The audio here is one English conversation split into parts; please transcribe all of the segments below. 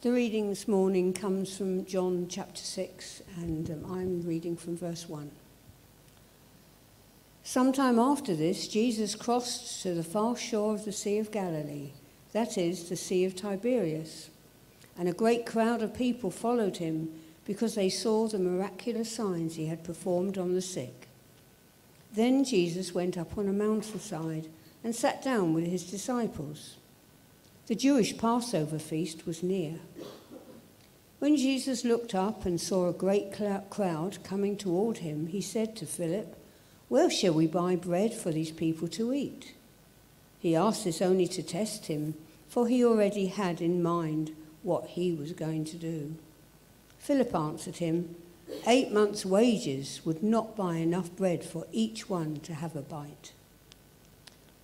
The reading this morning comes from John chapter 6, and um, I'm reading from verse 1. Sometime after this, Jesus crossed to the far shore of the Sea of Galilee, that is, the Sea of Tiberias. And a great crowd of people followed him because they saw the miraculous signs he had performed on the sick. Then Jesus went up on a mountainside and sat down with his disciples. The Jewish Passover feast was near. When Jesus looked up and saw a great crowd coming toward him, he said to Philip, Where shall we buy bread for these people to eat? He asked this only to test him, for he already had in mind what he was going to do. Philip answered him, Eight months' wages would not buy enough bread for each one to have a bite.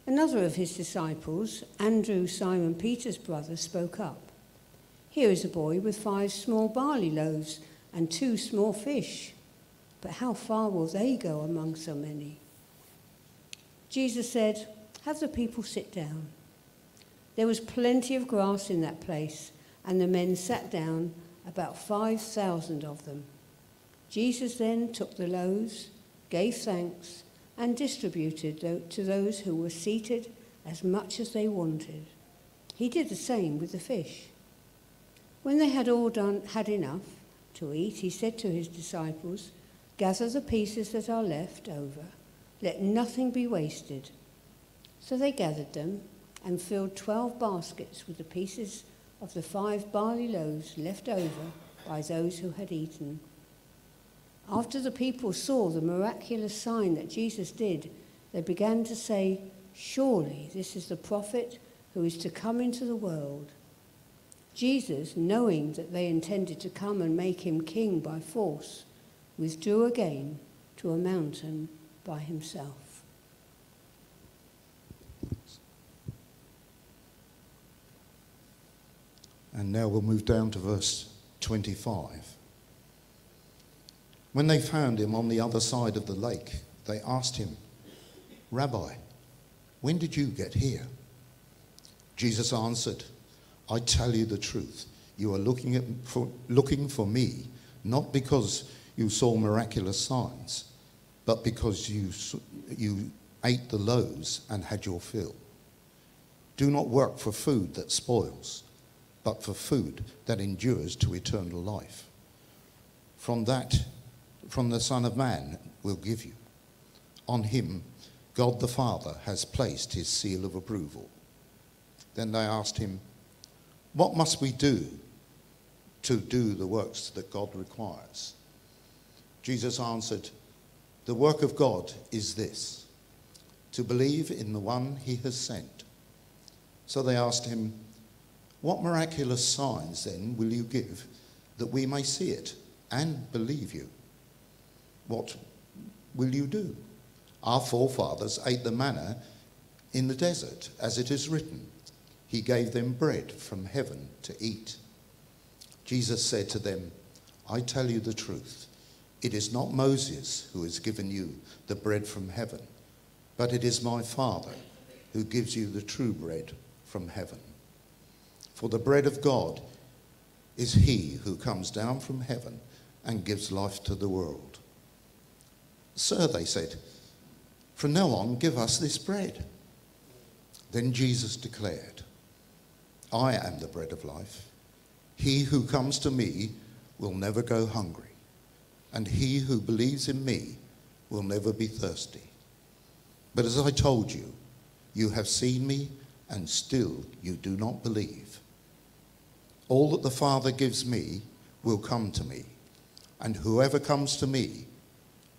Another of his disciples, Andrew, Simon Peter's brother, spoke up. Here is a boy with five small barley loaves and two small fish. But how far will they go among so many? Jesus said, Have the people sit down. There was plenty of grass in that place, and the men sat down, about 5,000 of them. Jesus then took the loaves, gave thanks, and distributed to those who were seated as much as they wanted. He did the same with the fish. When they had all done, had enough to eat, he said to his disciples, Gather the pieces that are left over, let nothing be wasted. So they gathered them and filled twelve baskets with the pieces of the five barley loaves left over by those who had eaten. After the people saw the miraculous sign that Jesus did, they began to say, Surely this is the prophet who is to come into the world. Jesus, knowing that they intended to come and make him king by force, withdrew again to a mountain by himself. And now we'll move down to verse 25. When they found him on the other side of the lake, they asked him, Rabbi, when did you get here? Jesus answered, I tell you the truth. You are looking, at, for, looking for me, not because you saw miraculous signs, but because you, you ate the loaves and had your fill. Do not work for food that spoils, but for food that endures to eternal life. From that from the Son of Man will give you. On him, God the Father has placed his seal of approval. Then they asked him, What must we do to do the works that God requires? Jesus answered, The work of God is this, to believe in the one he has sent. So they asked him, What miraculous signs then will you give that we may see it and believe you? What will you do? Our forefathers ate the manna in the desert, as it is written. He gave them bread from heaven to eat. Jesus said to them, I tell you the truth. It is not Moses who has given you the bread from heaven, but it is my Father who gives you the true bread from heaven. For the bread of God is he who comes down from heaven and gives life to the world. Sir, they said, from now on, give us this bread. Then Jesus declared, I am the bread of life. He who comes to me will never go hungry, and he who believes in me will never be thirsty. But as I told you, you have seen me, and still you do not believe. All that the Father gives me will come to me, and whoever comes to me,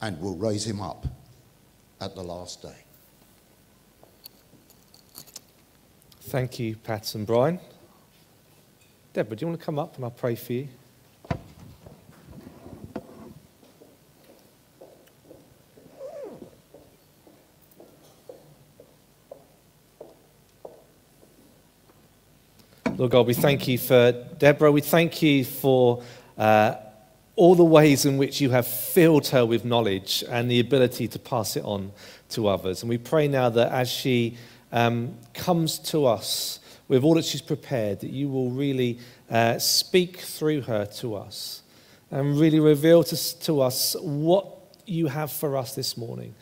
and will raise him up at the last day. Thank you, Pat and Brian. Deborah, do you want to come up and I'll pray for you? Lord God, we thank you for Deborah. We thank you for uh, all the ways in which you have filled her with knowledge and the ability to pass it on to others. And we pray now that as she um, comes to us with all that she's prepared, that you will really uh, speak through her to us and really reveal to, to us what you have for us this morning.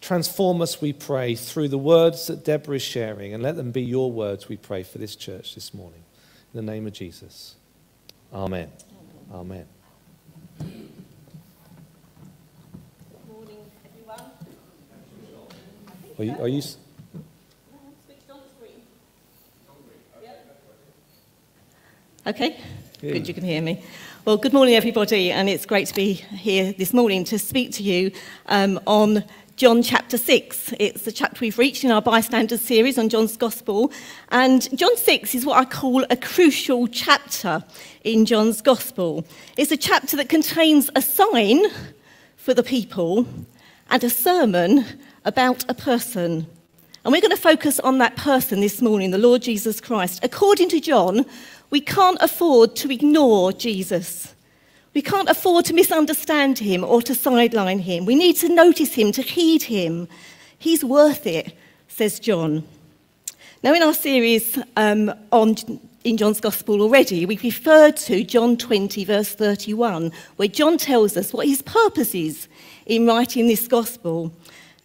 Transform us, we pray, through the words that Deborah is sharing, and let them be your words, we pray, for this church this morning. In the name of Jesus. Amen. Amen. Morning, Are you, are you, Okay, Yeah. good, you can hear me. Well, good morning, everybody, and it's great to be here this morning to speak to you um, on John chapter 6. It's the chapter we've reached in our Bystanders series on John's Gospel. And John 6 is what I call a crucial chapter in John's Gospel. It's a chapter that contains a sign for the people and a sermon about a person. And we're going to focus on that person this morning, the Lord Jesus Christ. According to John, we can't afford to ignore Jesus. We can't afford to misunderstand him or to sideline him. We need to notice him, to heed him. He's worth it, says John. Now, in our series um, on in John's Gospel already, we've referred to John 20, verse 31, where John tells us what his purpose is in writing this Gospel.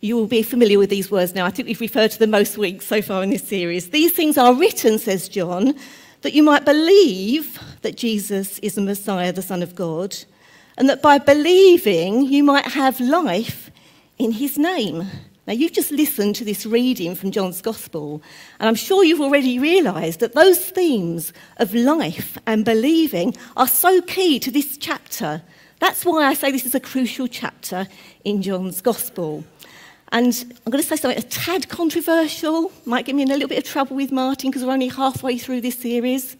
You will be familiar with these words now. I think we've referred to them most weeks so far in this series. These things are written, says John, that you might believe that Jesus is the Messiah, the Son of God, and that by believing you might have life in his name. Now, you've just listened to this reading from John's Gospel, and I'm sure you've already realised that those themes of life and believing are so key to this chapter. That's why I say this is a crucial chapter in John's Gospel. And I'm going to say something a tad controversial, might get me in a little bit of trouble with Martin because we're only halfway through this series.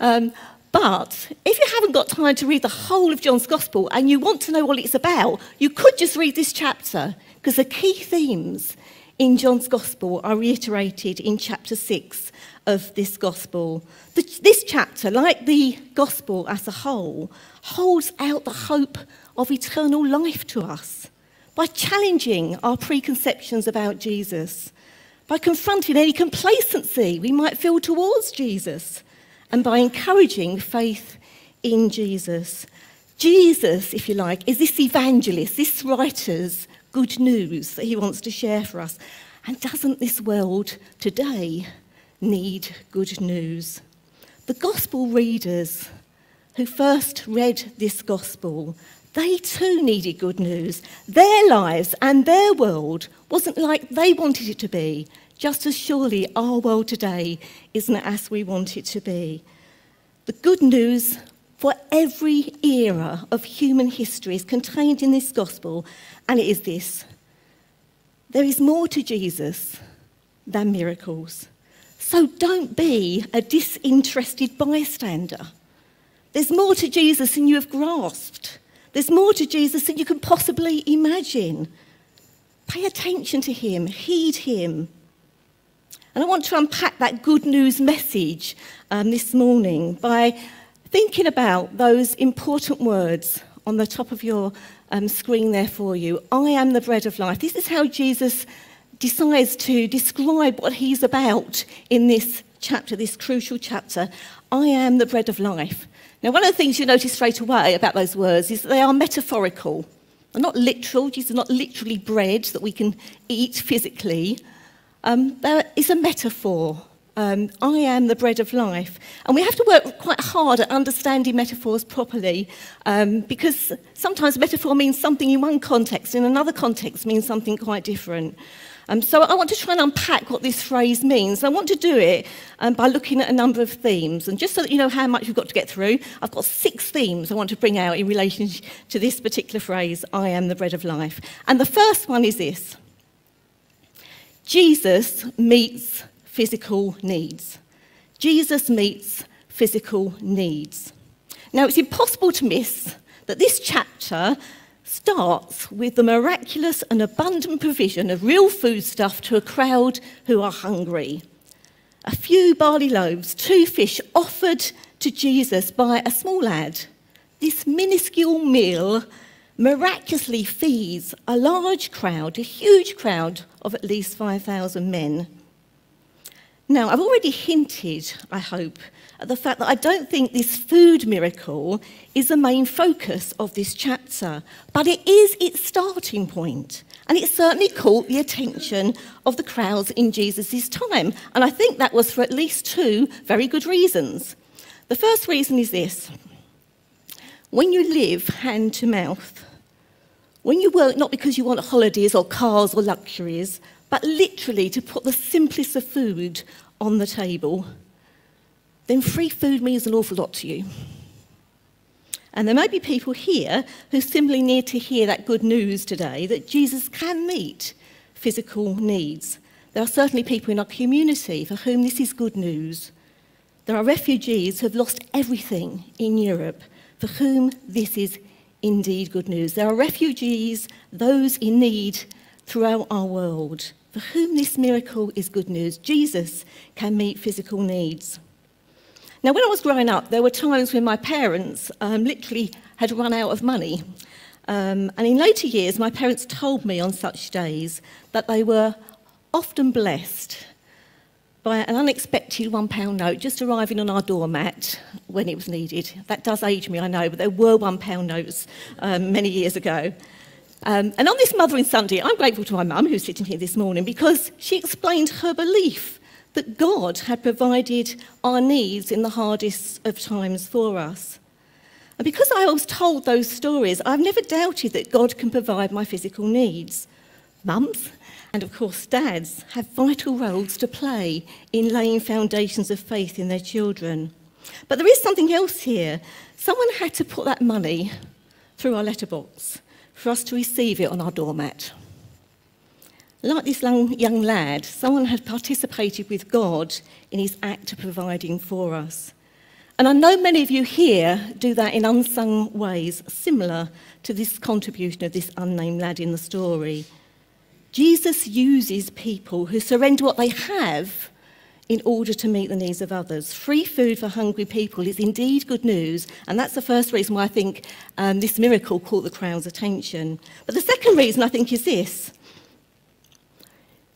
Um, but if you haven't got time to read the whole of John's Gospel and you want to know what it's about, you could just read this chapter because the key themes in John's Gospel are reiterated in chapter 6 of this Gospel. The, this chapter, like the Gospel as a whole, holds out the hope of eternal life to us by challenging our preconceptions about Jesus, by confronting any complacency we might feel towards Jesus, and by encouraging faith in Jesus. Jesus, if you like, is this evangelist, this writer's good news that he wants to share for us. And doesn't this world today need good news? The gospel readers who first read this gospel they too needed good news. Their lives and their world wasn't like they wanted it to be, just as surely our world today isn't as we want it to be. The good news for every era of human history is contained in this gospel, and it is this there is more to Jesus than miracles. So don't be a disinterested bystander. There's more to Jesus than you have grasped. There's more to Jesus than you can possibly imagine. Pay attention to him, heed him. And I want to unpack that good news message um, this morning by thinking about those important words on the top of your um, screen there for you. I am the bread of life. This is how Jesus decides to describe what he's about in this chapter, this crucial chapter. I am the bread of life. Now, one of the things you notice straight away about those words is that they are metaphorical. They're not literal, Jesus is not literally bread that we can eat physically. Um, it's a metaphor. Um, I am the bread of life. And we have to work quite hard at understanding metaphors properly um, because sometimes metaphor means something in one context, in another context means something quite different. Um, so I want to try and unpack what this phrase means. I want to do it um, by looking at a number of themes. And just so that you know how much we've got to get through, I've got six themes I want to bring out in relation to this particular phrase, I am the bread of life. And the first one is this Jesus meets physical needs. Jesus meets physical needs. Now, it's impossible to miss that this chapter starts with the miraculous and abundant provision of real foodstuff to a crowd who are hungry. A few barley loaves, two fish offered to Jesus by a small lad. This minuscule meal miraculously feeds a large crowd, a huge crowd of at least 5,000 men. Now, I've already hinted, I hope, the fact that I don't think this food miracle is the main focus of this chapter, but it is its starting point. And it certainly caught the attention of the crowds in Jesus' time. And I think that was for at least two very good reasons. The first reason is this when you live hand to mouth, when you work not because you want holidays or cars or luxuries, but literally to put the simplest of food on the table, then free food means an awful lot to you. And there may be people here who simply need to hear that good news today that Jesus can meet physical needs. There are certainly people in our community for whom this is good news. There are refugees who have lost everything in Europe for whom this is indeed good news. There are refugees, those in need throughout our world, for whom this miracle is good news. Jesus can meet physical needs. Now, when I was growing up, there were times when my parents um, literally had run out of money. Um, and in later years, my parents told me on such days that they were often blessed by an unexpected £1 note just arriving on our doormat when it was needed. That does age me, I know, but there were £1 notes um, many years ago. Um, and on this Mothering Sunday, I'm grateful to my mum, who's sitting here this morning, because she explained her belief that God had provided our needs in the hardest of times for us. And because I was told those stories, I've never doubted that God can provide my physical needs. Mums, and of course, dads have vital roles to play in laying foundations of faith in their children. But there is something else here. Someone had to put that money through our letterbox for us to receive it on our doormat. Like this young, lad, someone had participated with God in his act of providing for us. And I know many of you here do that in unsung ways, similar to this contribution of this unnamed lad in the story. Jesus uses people who surrender what they have in order to meet the needs of others. Free food for hungry people is indeed good news, and that's the first reason why I think um, this miracle caught the crowd's attention. But the second reason I think is this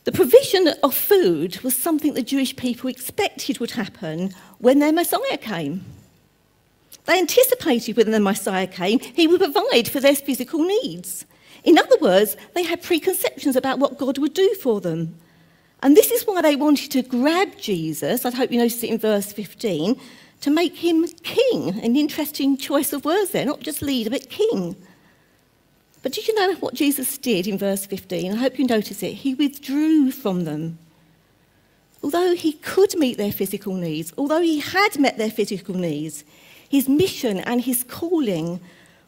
the provision of food was something the Jewish people expected would happen when their Messiah came. They anticipated when the Messiah came, he would provide for their physical needs. In other words, they had preconceptions about what God would do for them. And this is why they wanted to grab Jesus, I hope you notice it in verse 15, to make him king. An interesting choice of words there, not just leader, but king. But did you know what Jesus did in verse 15? I hope you notice it. He withdrew from them. Although he could meet their physical needs, although he had met their physical needs, his mission and his calling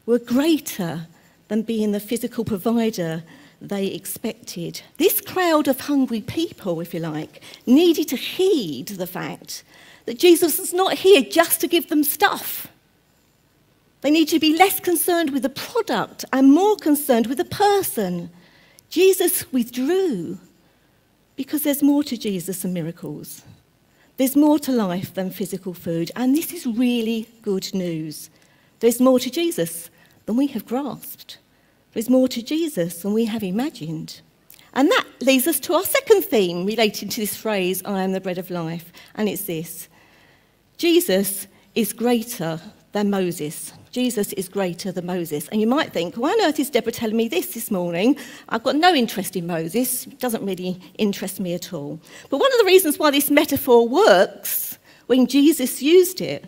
were greater than being the physical provider they expected. This crowd of hungry people, if you like, needed to heed the fact that Jesus was not here just to give them stuff. They need to be less concerned with the product and more concerned with the person. Jesus withdrew because there's more to Jesus than miracles. There's more to life than physical food, and this is really good news. There's more to Jesus than we have grasped. There's more to Jesus than we have imagined. And that leads us to our second theme relating to this phrase, I am the bread of life, and it's this Jesus is greater than Moses. Jesus is greater than Moses. And you might think, why on earth is Deborah telling me this this morning? I've got no interest in Moses. It doesn't really interest me at all. But one of the reasons why this metaphor works when Jesus used it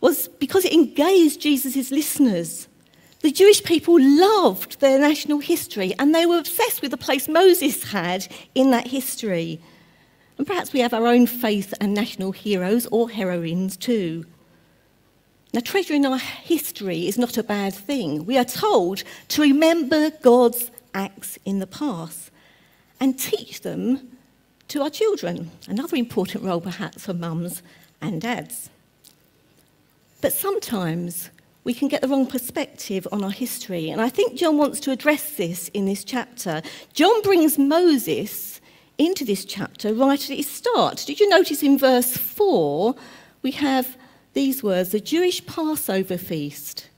was because it engaged Jesus' listeners the Jewish people loved their national history and they were obsessed with the place Moses had in that history. And perhaps we have our own faith and national heroes or heroines too. Now, treasuring our history is not a bad thing. We are told to remember God's acts in the past and teach them to our children. Another important role, perhaps, for mums and dads. But sometimes we can get the wrong perspective on our history. And I think John wants to address this in this chapter. John brings Moses into this chapter right at its start. Did you notice in verse 4 we have these words the Jewish Passover feast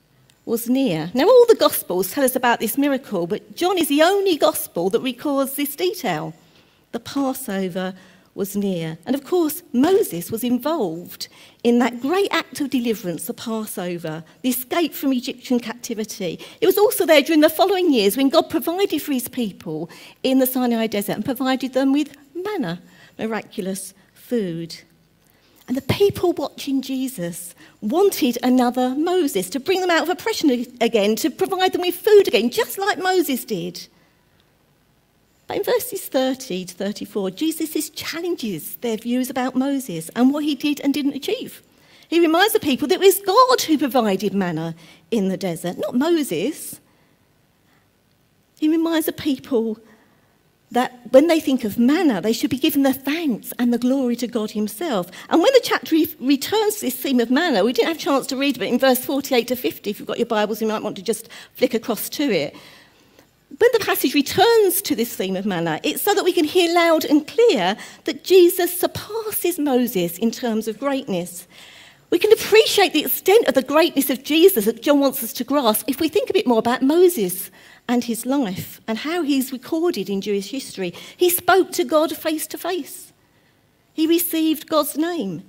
was near. Now, all the Gospels tell us about this miracle, but John is the only Gospel that records this detail. The Passover was near. And of course, Moses was involved in that great act of deliverance, the Passover, the escape from Egyptian captivity. It was also there during the following years when God provided for his people in the Sinai desert and provided them with manna, miraculous food. And the people watching Jesus wanted another Moses to bring them out of oppression again, to provide them with food again, just like Moses did. But in verses 30 to 34, Jesus challenges their views about Moses and what he did and didn't achieve. He reminds the people that it was God who provided manna in the desert, not Moses. He reminds the people that when they think of manna, they should be given the thanks and the glory to God Himself. And when the chapter re- returns to this theme of manna, we didn't have a chance to read but in verse 48 to 50, if you've got your Bibles, you might want to just flick across to it. When the passage returns to this theme of manna, it's so that we can hear loud and clear that Jesus surpasses Moses in terms of greatness. We can appreciate the extent of the greatness of Jesus that John wants us to grasp if we think a bit more about Moses and his life and how he's recorded in Jewish history. He spoke to God face to face. He received God's name.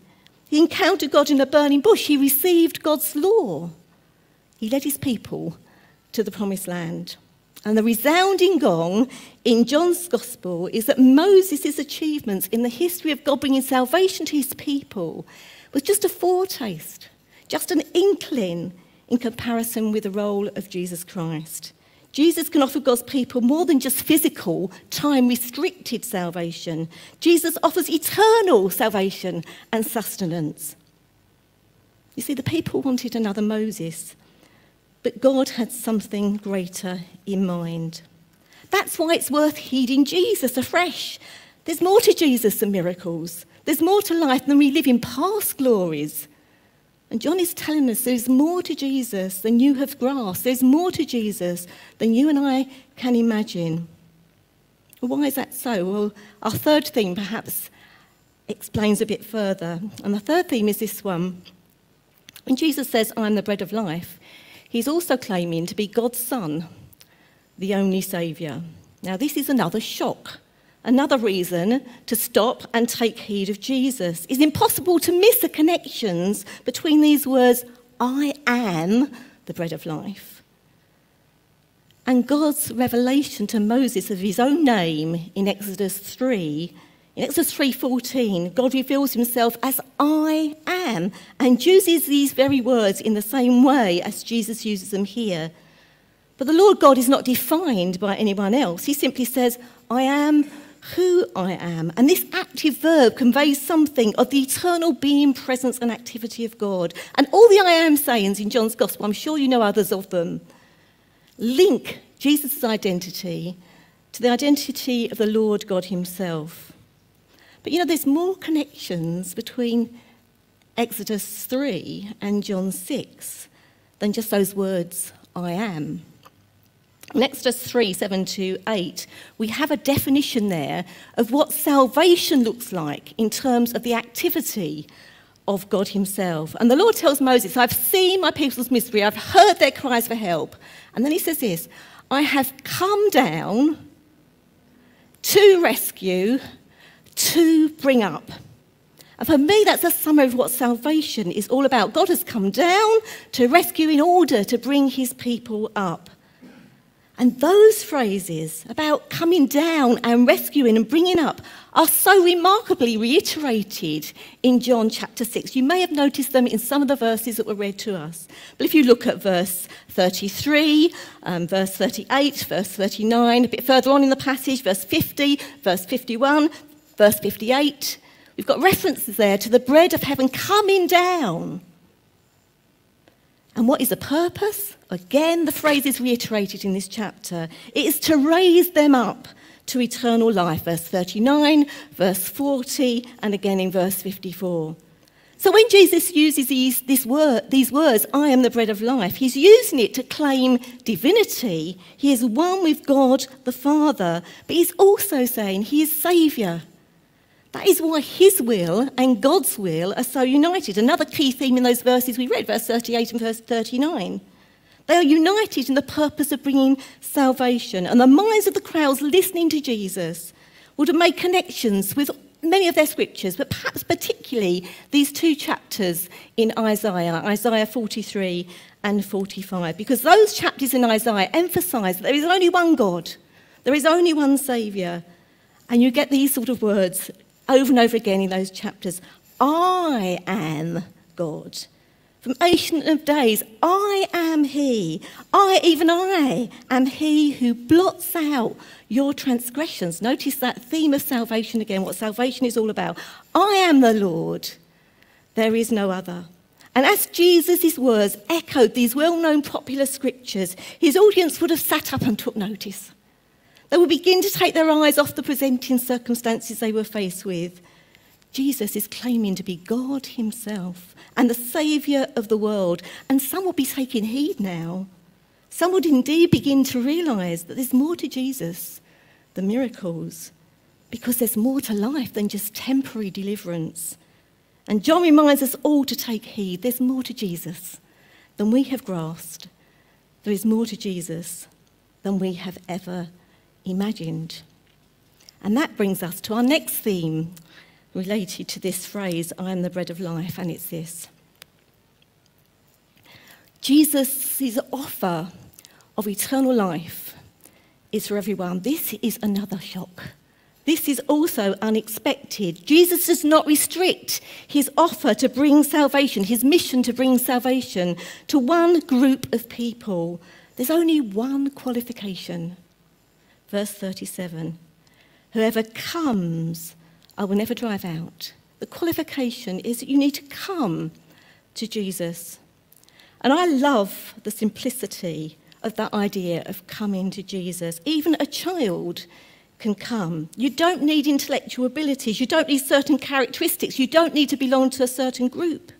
He encountered God in a burning bush. He received God's law. He led his people to the promised land. And the resounding gong in John's gospel is that Moses' achievements in the history of God bringing salvation to his people was just a foretaste, just an inkling in comparison with the role of Jesus Christ. Jesus can offer God's people more than just physical, time restricted salvation. Jesus offers eternal salvation and sustenance. You see, the people wanted another Moses, but God had something greater in mind. That's why it's worth heeding Jesus afresh. There's more to Jesus than miracles, there's more to life than reliving past glories. And John is telling us there's more to Jesus than you have grasped. There's more to Jesus than you and I can imagine. Why is that so? Well, our third theme perhaps explains a bit further. And the third theme is this one. When Jesus says, I'm the bread of life, he's also claiming to be God's Son, the only Saviour. Now, this is another shock Another reason to stop and take heed of Jesus. It's impossible to miss the connections between these words, I am the bread of life, and God's revelation to Moses of his own name in Exodus 3. In Exodus 3:14, God reveals himself as I am and uses these very words in the same way as Jesus uses them here. But the Lord God is not defined by anyone else. He simply says, I am who I am. And this active verb conveys something of the eternal being, presence, and activity of God. And all the I am sayings in John's Gospel, I'm sure you know others of them, link Jesus' identity to the identity of the Lord God Himself. But you know, there's more connections between Exodus 3 and John 6 than just those words, I am. Exodus 3 7 to 8, we have a definition there of what salvation looks like in terms of the activity of God Himself. And the Lord tells Moses, I've seen my people's misery, I've heard their cries for help. And then He says this I have come down to rescue, to bring up. And for me, that's a summary of what salvation is all about. God has come down to rescue in order to bring His people up. And those phrases about coming down and rescuing and bringing up are so remarkably reiterated in John chapter 6. You may have noticed them in some of the verses that were read to us. But if you look at verse 33, um, verse 38, verse 39, a bit further on in the passage, verse 50, verse 51, verse 58, we've got references there to the bread of heaven coming down. And what is the purpose? Again, the phrase is reiterated in this chapter. It is to raise them up to eternal life. Verse 39, verse 40, and again in verse 54. So when Jesus uses these, this word, these words, I am the bread of life, he's using it to claim divinity. He is one with God the Father, but he's also saying he is Saviour. That is why his will and God's will are so united. Another key theme in those verses we read, verse 38 and verse 39. They are united in the purpose of bringing salvation. And the minds of the crowds listening to Jesus would have made connections with many of their scriptures, but perhaps particularly these two chapters in Isaiah, Isaiah 43 and 45, because those chapters in Isaiah emphasize that there is only one God, there is only one Saviour. And you get these sort of words over and over again in those chapters I am God. From ancient of days, I am He. I, even I, am He who blots out your transgressions. Notice that theme of salvation again, what salvation is all about. I am the Lord. There is no other. And as Jesus' words echoed these well known popular scriptures, his audience would have sat up and took notice. They will begin to take their eyes off the presenting circumstances they were faced with. Jesus is claiming to be God himself and the Saviour of the world. And some will be taking heed now. Some would indeed begin to realise that there's more to Jesus, the miracles, because there's more to life than just temporary deliverance. And John reminds us all to take heed. There's more to Jesus than we have grasped. There is more to Jesus than we have ever imagined. And that brings us to our next theme related to this phrase, I am the bread of life, and it's this Jesus' offer of eternal life is for everyone. This is another shock. This is also unexpected. Jesus does not restrict his offer to bring salvation, his mission to bring salvation to one group of people. There's only one qualification. Verse 37 Whoever comes I will never drive out. The qualification is that you need to come to Jesus. And I love the simplicity of that idea of coming to Jesus. Even a child can come. You don't need intellectual abilities, you don't need certain characteristics, you don't need to belong to a certain group.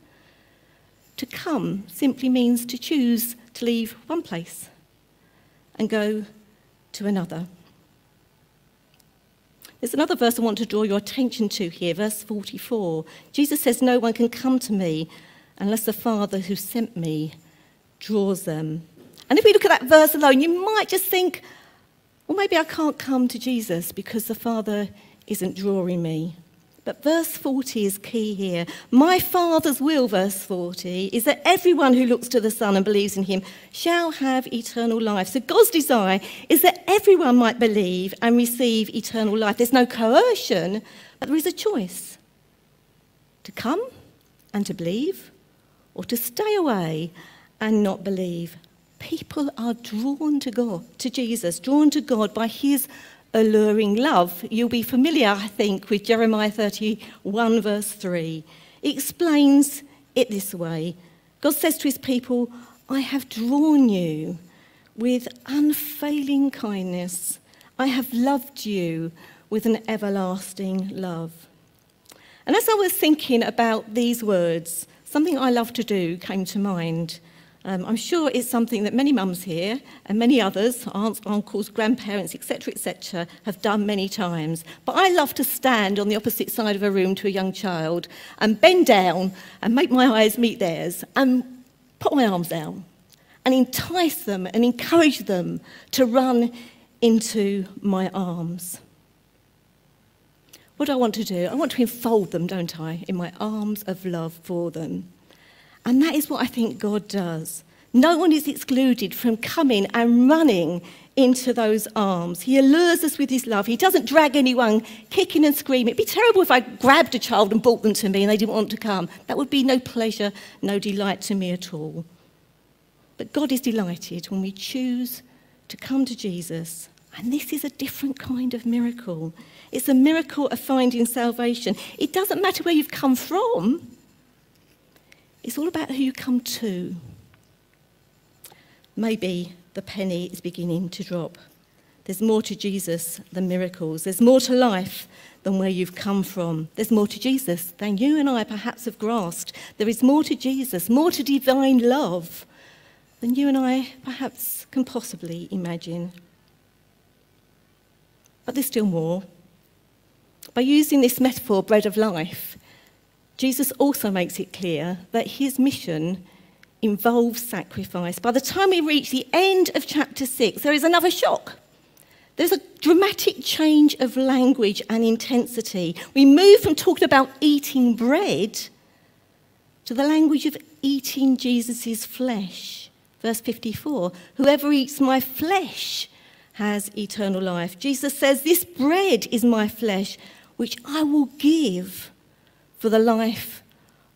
To come simply means to choose to leave one place and go to another. There's another verse I want to draw your attention to here, verse 44. Jesus says, No one can come to me unless the Father who sent me draws them. And if we look at that verse alone, you might just think, well, maybe I can't come to Jesus because the Father isn't drawing me. But verse 40 is key here. My Father's will, verse 40, is that everyone who looks to the Son and believes in him shall have eternal life. So God's desire is that everyone might believe and receive eternal life. There's no coercion, but there is a choice to come and to believe, or to stay away and not believe. People are drawn to God, to Jesus, drawn to God by his alluring love. You'll be familiar, I think, with Jeremiah 31, verse 3. It explains it this way God says to his people, I have drawn you with unfailing kindness, I have loved you with an everlasting love. And as I was thinking about these words, something I love to do came to mind. Um, I'm sure it's something that many mums here and many others, aunts, uncles, grandparents, etc., etc., have done many times. But I love to stand on the opposite side of a room to a young child and bend down and make my eyes meet theirs and put my arms down and entice them and encourage them to run into my arms. What do I want to do? I want to enfold them, don't I, in my arms of love for them. And that is what I think God does. No one is excluded from coming and running into those arms. He allures us with his love. He doesn't drag anyone kicking and screaming. It'd be terrible if I grabbed a child and brought them to me and they didn't want to come. That would be no pleasure, no delight to me at all. But God is delighted when we choose to come to Jesus. And this is a different kind of miracle. It's a miracle of finding salvation. It doesn't matter where you've come from. It's all about who you come to. Maybe the penny is beginning to drop. There's more to Jesus than miracles. There's more to life than where you've come from. There's more to Jesus than you and I perhaps have grasped. There is more to Jesus, more to divine love than you and I perhaps can possibly imagine. But there's still more. By using this metaphor, bread of life, Jesus also makes it clear that his mission involves sacrifice. By the time we reach the end of chapter 6, there is another shock. There's a dramatic change of language and intensity. We move from talking about eating bread to the language of eating Jesus' flesh. Verse 54 Whoever eats my flesh has eternal life. Jesus says, This bread is my flesh, which I will give for the life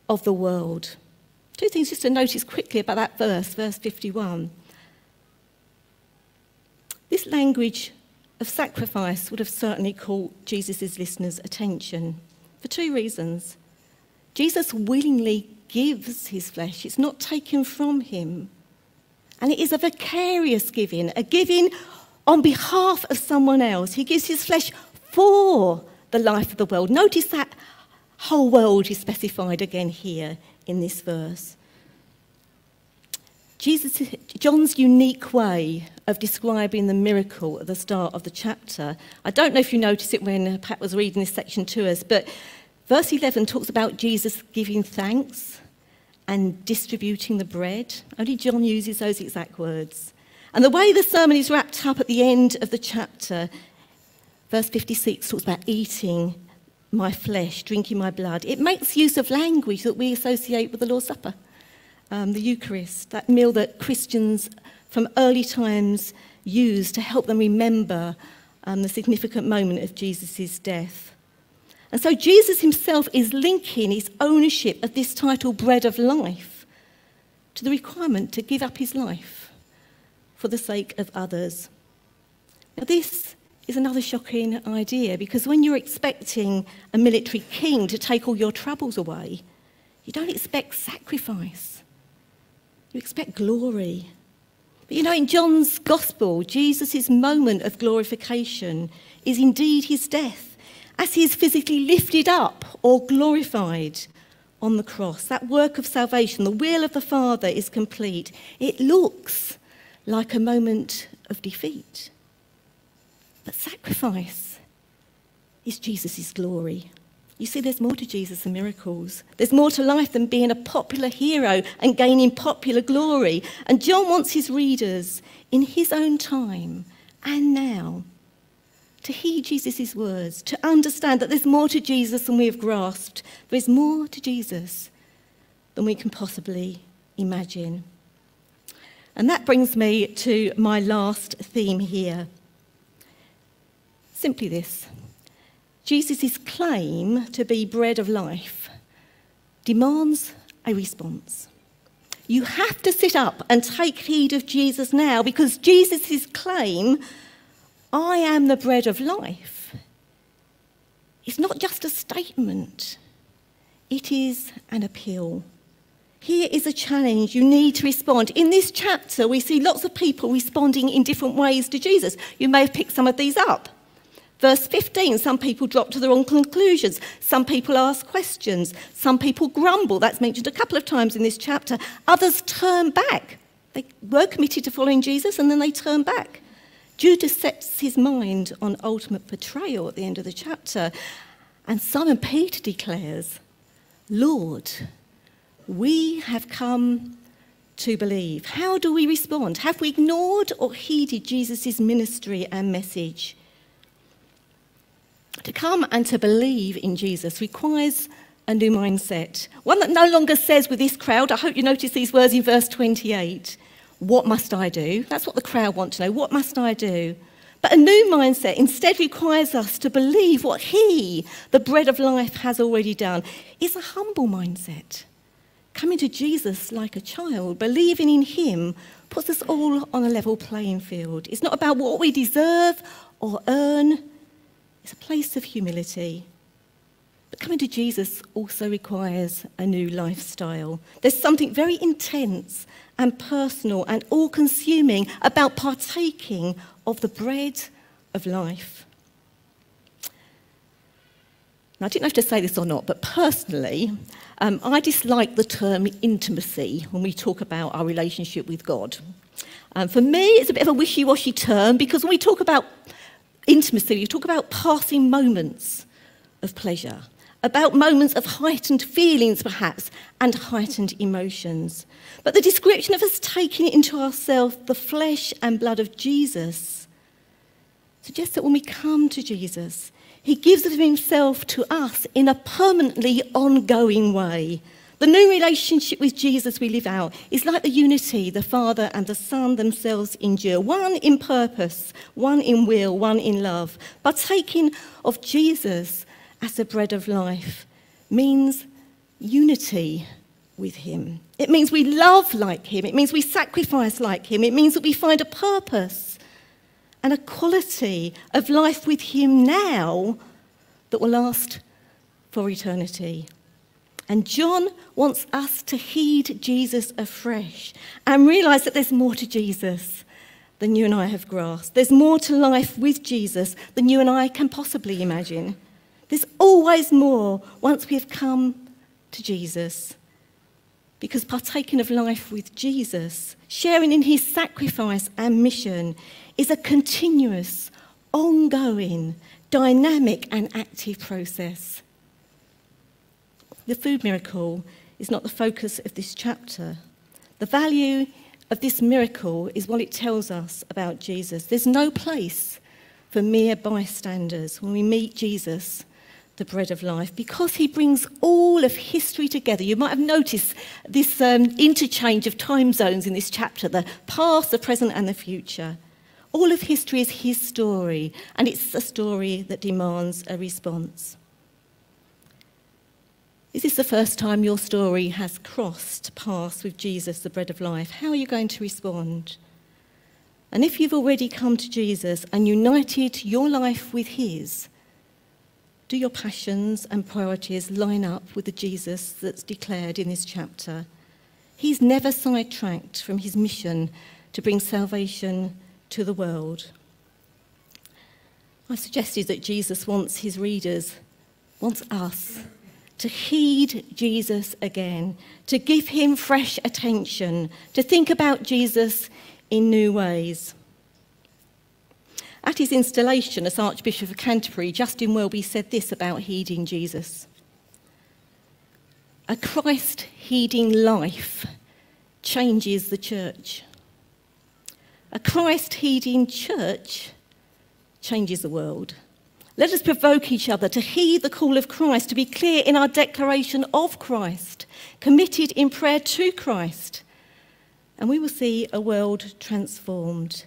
of the world. Two things just to notice quickly about that verse, verse 51. This language of sacrifice would have certainly caught Jesus' listeners' attention for two reasons. Jesus willingly gives his flesh, it's not taken from him. And it is a vicarious giving, a giving on behalf of someone else. He gives his flesh for the life of the world. Notice that whole world is specified again here in this verse. Jesus, John's unique way of describing the miracle at the start of the chapter. I don't know if you noticed it when Pat was reading this section to us, but verse 11 talks about Jesus giving thanks and distributing the bread. Only John uses those exact words. And the way the sermon is wrapped up at the end of the chapter, verse 56 talks about eating my flesh, drinking my blood. It makes use of language that we associate with the Lord's Supper, um, the Eucharist, that meal that Christians from early times used to help them remember um, the significant moment of Jesus' death. And so Jesus himself is linking his ownership of this title, Bread of Life, to the requirement to give up his life for the sake of others. Now, this is another shocking idea because when you're expecting a military king to take all your troubles away, you don't expect sacrifice, you expect glory. But you know, in John's Gospel, Jesus' moment of glorification is indeed his death as he is physically lifted up or glorified on the cross. That work of salvation, the will of the Father, is complete. It looks like a moment of defeat. But sacrifice is Jesus' glory. You see, there's more to Jesus than miracles. There's more to life than being a popular hero and gaining popular glory. And John wants his readers, in his own time and now, to heed Jesus' words, to understand that there's more to Jesus than we have grasped. There's more to Jesus than we can possibly imagine. And that brings me to my last theme here. Simply this Jesus' claim to be bread of life demands a response. You have to sit up and take heed of Jesus now because Jesus' claim I am the bread of life, is not just a statement, it is an appeal. Here is a challenge. You need to respond. In this chapter, we see lots of people responding in different ways to Jesus. You may have picked some of these up. Verse 15, some people drop to the wrong conclusions. Some people ask questions. Some people grumble. That's mentioned a couple of times in this chapter. Others turn back. They were committed to following Jesus and then they turn back. Judas sets his mind on ultimate betrayal at the end of the chapter. And Simon Peter declares, Lord, we have come to believe. How do we respond? Have we ignored or heeded Jesus' ministry and message? To come and to believe in Jesus requires a new mindset, one that no longer says with this crowd, I hope you notice these words in verse 28 what must I do? That's what the crowd want to know. What must I do? But a new mindset instead requires us to believe what He, the bread of life, has already done. It's a humble mindset. Coming to Jesus like a child, believing in Him, puts us all on a level playing field. It's not about what we deserve or earn, it's a place of humility. But coming to Jesus also requires a new lifestyle. There's something very intense and personal and all consuming about partaking of the bread of life. Now, I didn't have to say this or not, but personally, um, I dislike the term intimacy when we talk about our relationship with God. Um, for me, it's a bit of a wishy washy term because when we talk about intimacy, you talk about passing moments of pleasure, about moments of heightened feelings, perhaps, and heightened emotions. But the description of us taking into ourselves the flesh and blood of Jesus suggests that when we come to Jesus, he gives of himself to us in a permanently ongoing way. The new relationship with Jesus we live out is like the unity the Father and the Son themselves endure, one in purpose, one in will, one in love. Partaking of Jesus as the bread of life means unity with him. It means we love like him. It means we sacrifice like him. It means that we find a purpose and a quality of life with Him now that will last for eternity. And John wants us to heed Jesus afresh and realize that there's more to Jesus than you and I have grasped. There's more to life with Jesus than you and I can possibly imagine. There's always more once we have come to Jesus. Because partaking of life with Jesus, sharing in his sacrifice and mission, is a continuous, ongoing, dynamic, and active process. The food miracle is not the focus of this chapter. The value of this miracle is what it tells us about Jesus. There's no place for mere bystanders when we meet Jesus, the bread of life, because he brings all of history together. You might have noticed this um, interchange of time zones in this chapter the past, the present, and the future. All of history is his story, and it's a story that demands a response. Is this the first time your story has crossed paths with Jesus, the bread of life? How are you going to respond? And if you've already come to Jesus and united your life with his, do your passions and priorities line up with the Jesus that's declared in this chapter? He's never sidetracked from his mission to bring salvation to the world. I suggested that Jesus wants his readers, wants us, to heed Jesus again, to give him fresh attention, to think about Jesus in new ways. At his installation as Archbishop of Canterbury, Justin Welby said this about heeding Jesus. A Christ heeding life changes the church. A Christ heeding church changes the world. Let us provoke each other to heed the call of Christ, to be clear in our declaration of Christ, committed in prayer to Christ, and we will see a world transformed.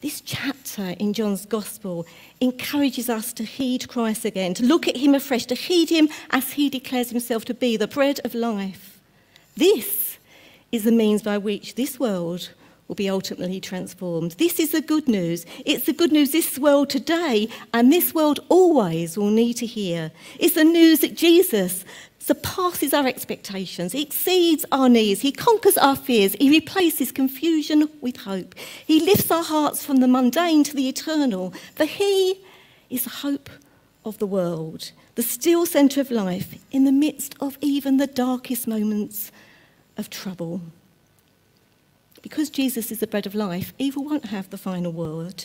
This chapter in John's Gospel encourages us to heed Christ again, to look at him afresh, to heed him as he declares himself to be the bread of life. This is the means by which this world will be ultimately transformed. This is the good news. It's the good news this world today and this world always will need to hear. It's the news that Jesus surpasses our expectations, he exceeds our needs, he conquers our fears, he replaces confusion with hope. He lifts our hearts from the mundane to the eternal, for he is the hope of the world, the still centre of life in the midst of even the darkest moments of trouble. Because Jesus is the bread of life, evil won't have the final word.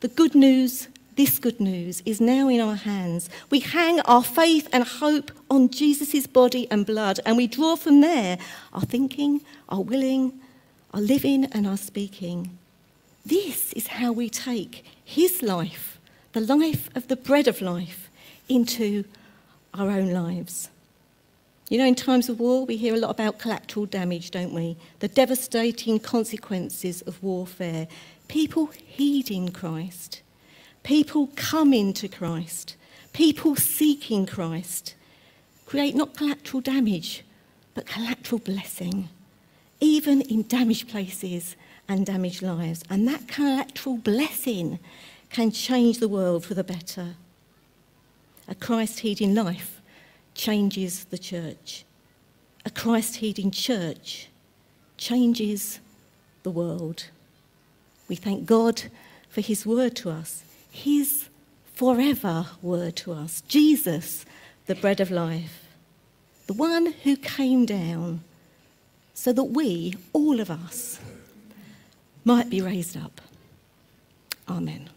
The good news, this good news, is now in our hands. We hang our faith and hope on Jesus' body and blood, and we draw from there our thinking, our willing, our living, and our speaking. This is how we take his life, the life of the bread of life, into our own lives. You know, in times of war, we hear a lot about collateral damage, don't we? The devastating consequences of warfare. People heeding Christ, people coming to Christ, people seeking Christ create not collateral damage, but collateral blessing, even in damaged places and damaged lives. And that collateral blessing can change the world for the better. A Christ heeding life changes the church. A Christ heeding church changes the world. We thank God for his word to us. his forever word to us Jesus, the bread of life, the one who came down so that we, all of us, might be raised up. Amen.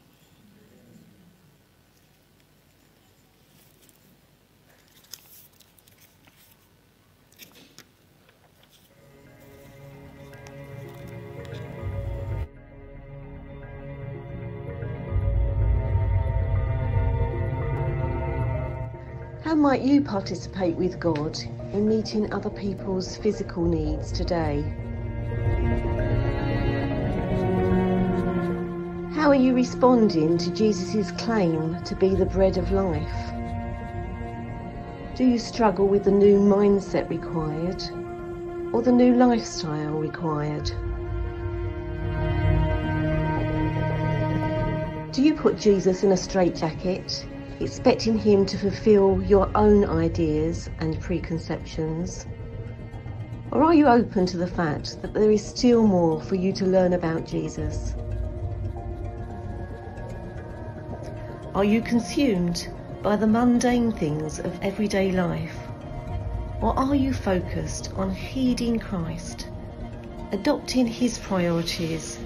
Might you participate with God in meeting other people's physical needs today? How are you responding to Jesus' claim to be the bread of life? Do you struggle with the new mindset required or the new lifestyle required? Do you put Jesus in a straitjacket expecting him to fulfill your own ideas and preconceptions? Or are you open to the fact that there is still more for you to learn about Jesus? Are you consumed by the mundane things of everyday life? Or are you focused on heeding Christ, adopting his priorities,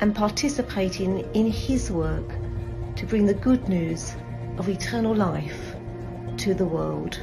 and participating in his work to bring the good news of eternal life to the world.